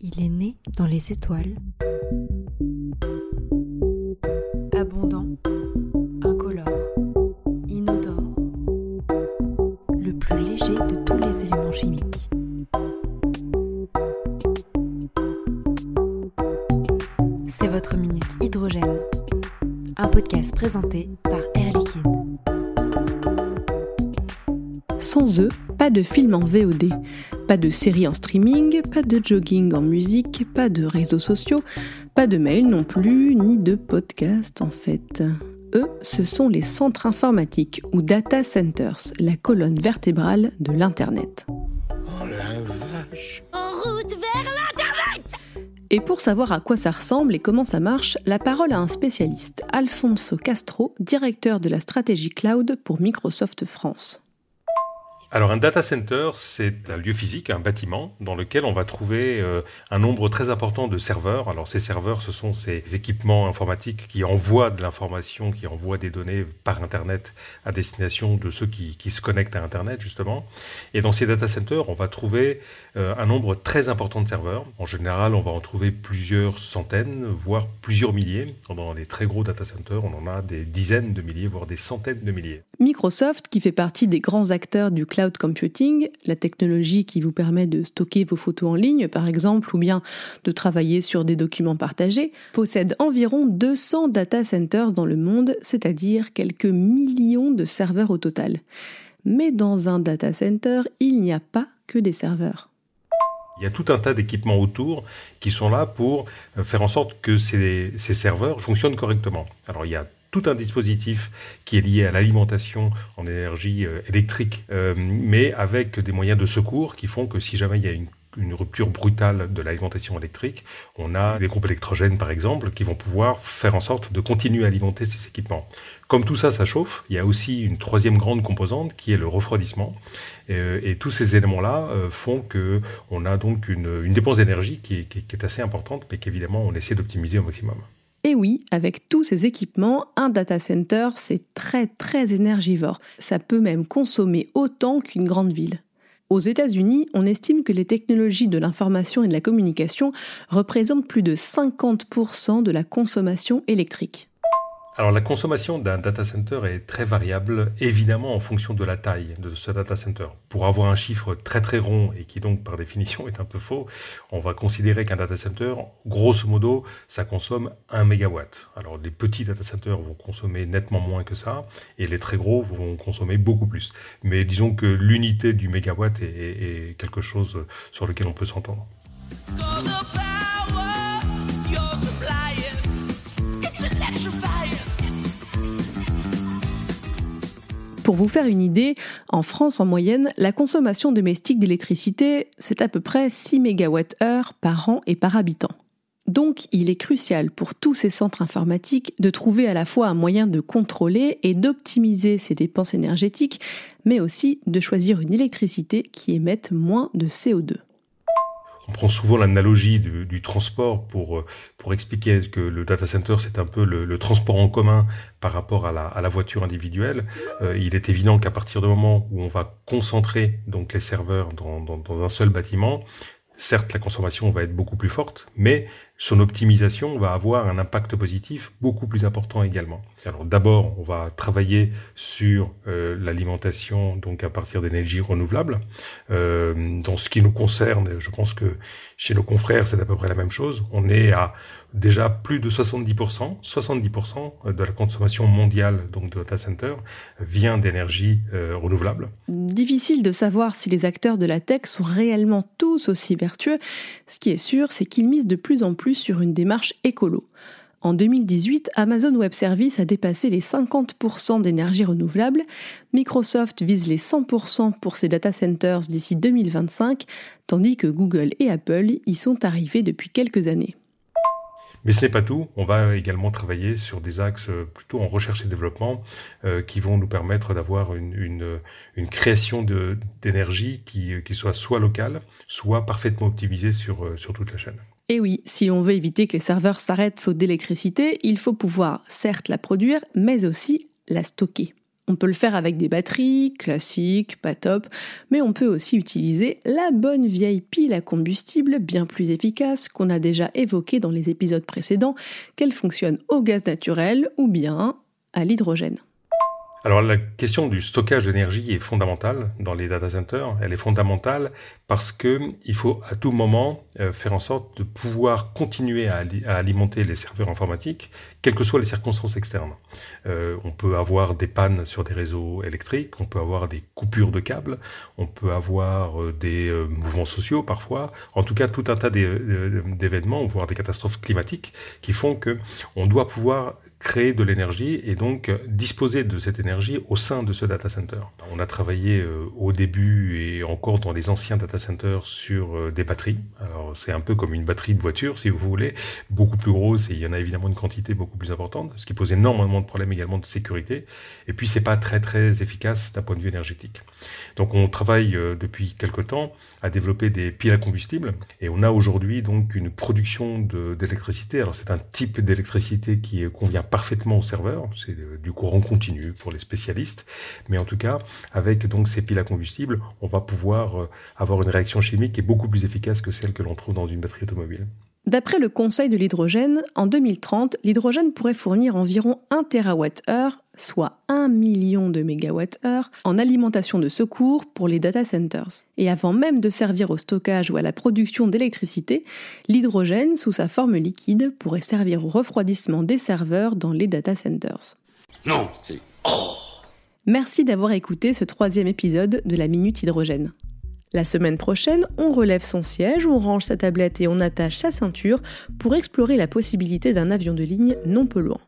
Il est né dans les étoiles. Abondant, incolore, inodore. Le plus léger de tous les éléments chimiques. C'est votre minute hydrogène. Un podcast présenté Sans eux, pas de film en VOD, pas de série en streaming, pas de jogging en musique, pas de réseaux sociaux, pas de mail non plus, ni de podcast en fait. Eux, ce sont les centres informatiques ou data centers, la colonne vertébrale de l'Internet. Oh la vache En route vers l'Internet Et pour savoir à quoi ça ressemble et comment ça marche, la parole à un spécialiste, Alfonso Castro, directeur de la stratégie cloud pour Microsoft France. Alors un data center, c'est un lieu physique, un bâtiment, dans lequel on va trouver euh, un nombre très important de serveurs. Alors ces serveurs, ce sont ces équipements informatiques qui envoient de l'information, qui envoient des données par Internet à destination de ceux qui, qui, se connectent à Internet, justement. Et dans ces data centers, on va trouver euh, un nombre très important de serveurs. En général, on va en trouver plusieurs centaines, voire plusieurs milliers. Dans les très gros data centers, on en a des dizaines de milliers, voire des centaines de milliers. Microsoft, qui fait partie des grands acteurs du cloud computing, la technologie qui vous permet de stocker vos photos en ligne par exemple, ou bien de travailler sur des documents partagés, possède environ 200 data centers dans le monde, c'est-à-dire quelques millions de serveurs au total. Mais dans un data center, il n'y a pas que des serveurs. Il y a tout un tas d'équipements autour qui sont là pour faire en sorte que ces, ces serveurs fonctionnent correctement. Alors il y a tout un dispositif qui est lié à l'alimentation en énergie euh, électrique, euh, mais avec des moyens de secours qui font que si jamais il y a une rupture brutale de l'alimentation électrique, on a des groupes électrogènes par exemple qui vont pouvoir faire en sorte de continuer à alimenter ces équipements. Comme tout ça, ça chauffe, il y a aussi une troisième grande composante qui est le refroidissement. Et, et tous ces éléments-là euh, font que on a donc une, dépense d'énergie qui est assez importante, mais qu'évidemment on essaie d'optimiser au maximum. Et oui, avec tous ces équipements, un data center, c'est très très énergivore. Ça peut même consommer autant qu'une grande ville. Aux États-Unis, on estime que les technologies de l'information et de la communication représentent plus de 50% de la consommation électrique. Alors la consommation d'un data center est très variable, évidemment en fonction de la taille de ce data center. Pour avoir un chiffre très très rond et qui donc par définition est un peu faux, on va considérer qu'un data center, grosso modo, ça consomme 1 mégawatt. Alors les petits data centers vont consommer nettement moins que ça et les très gros vont consommer beaucoup plus. Mais disons que l'unité du mégawatt est quelque chose sur lequel on peut s'entendre. Pour vous faire une idée, en France en moyenne, la consommation domestique d'électricité, c'est à peu près 6 MWh par an et par habitant. Donc il est crucial pour tous ces centres informatiques de trouver à la fois un moyen de contrôler et d'optimiser ces dépenses énergétiques, mais aussi de choisir une électricité qui émette moins de CO2 on prend souvent l'analogie du, transport pour, pour expliquer que le data center, c'est un peu le, transport en commun par rapport à la, voiture individuelle. Euh, il est évident qu'à partir du moment où on va concentrer donc les serveurs dans un seul bâtiment, certes, la consommation va être beaucoup plus forte, mais son optimisation va avoir un impact positif beaucoup plus important également. Alors d'abord, on va travailler sur euh, l'alimentation donc à partir d'énergies renouvelables. Euh, dans ce qui nous concerne, je pense que chez nos confrères, c'est à peu près la même chose. On est à déjà plus de 70%, 70% de la consommation mondiale donc de data center vient d'énergie euh, renouvelable. Difficile de savoir si les acteurs de la tech sont réellement tous aussi vertueux. Ce qui est sûr, c'est qu'ils misent de plus en plus sur une démarche écolo. En 2018, Amazon Web Services a dépassé les 50% d'énergie renouvelable, Microsoft vise les 100% pour ses data centers d'ici 2025, tandis que Google et Apple y sont arrivés depuis quelques années. Mais ce n'est pas tout. On va également travailler sur des axes plutôt en recherche et développement euh, qui vont nous permettre d'avoir une, création d'énergie qui, soit soit locale, soit parfaitement optimisée sur, sur toute la chaîne. Et oui, si on veut éviter que les serveurs s'arrêtent faute d'électricité, il faut pouvoir certes la produire, mais aussi la stocker. On peut le faire avec des batteries, classiques, pas top, mais on peut aussi utiliser la bonne vieille pile à combustible bien plus efficace qu'on a déjà évoqué dans les épisodes précédents, qu'elle fonctionne au gaz naturel ou bien à l'hydrogène. Alors la question du stockage d'énergie est fondamentale dans les data centers. Elle est fondamentale parce que il faut à tout moment euh, faire en sorte de pouvoir continuer à, alimenter les serveurs informatiques, quelles que soient les circonstances externes. Euh, on peut avoir des pannes sur des réseaux électriques, on peut avoir des coupures de câbles, on peut avoir euh, des mouvements sociaux parfois, en tout cas tout un tas d'événements, voire des catastrophes climatiques qui font que on doit pouvoir créer de l'énergie et donc disposer de cette énergie au sein de ce data center. On a travaillé euh, au début et encore dans les anciens data centers sur euh, des batteries. Alors c'est un peu comme une batterie de voiture si vous voulez, beaucoup plus grosse et il y en a évidemment une quantité beaucoup plus importante, ce qui pose énormément de problèmes également de sécurité. Et puis c'est pas très très efficace d'un point de vue énergétique. Donc on travaille euh, depuis quelque temps à développer des piles à combustible et on a aujourd'hui donc une production d'électricité. Alors c'est un type d'électricité qui convient parfaitement au serveur, c'est du courant continu pour les spécialistes, mais en tout cas, avec donc ces piles à combustible, on va pouvoir euh, avoir une réaction chimique qui est beaucoup plus efficace que celle que l'on trouve dans une batterie automobile. D'après le Conseil de l'hydrogène, en 2030, l'hydrogène pourrait fournir environ 1 TWh, soit 1 million de MWh, en alimentation de secours pour les data centers. Et avant même de servir au stockage ou à la production d'électricité, l'hydrogène, sous sa forme liquide, pourrait servir au refroidissement des serveurs dans les data centers. Non, c'est... Oh Merci d'avoir écouté ce troisième épisode de la Minute Hydrogène. La semaine prochaine, on relève son siège, on range sa tablette et on attache sa ceinture pour explorer la possibilité d'un avion de ligne non polluant.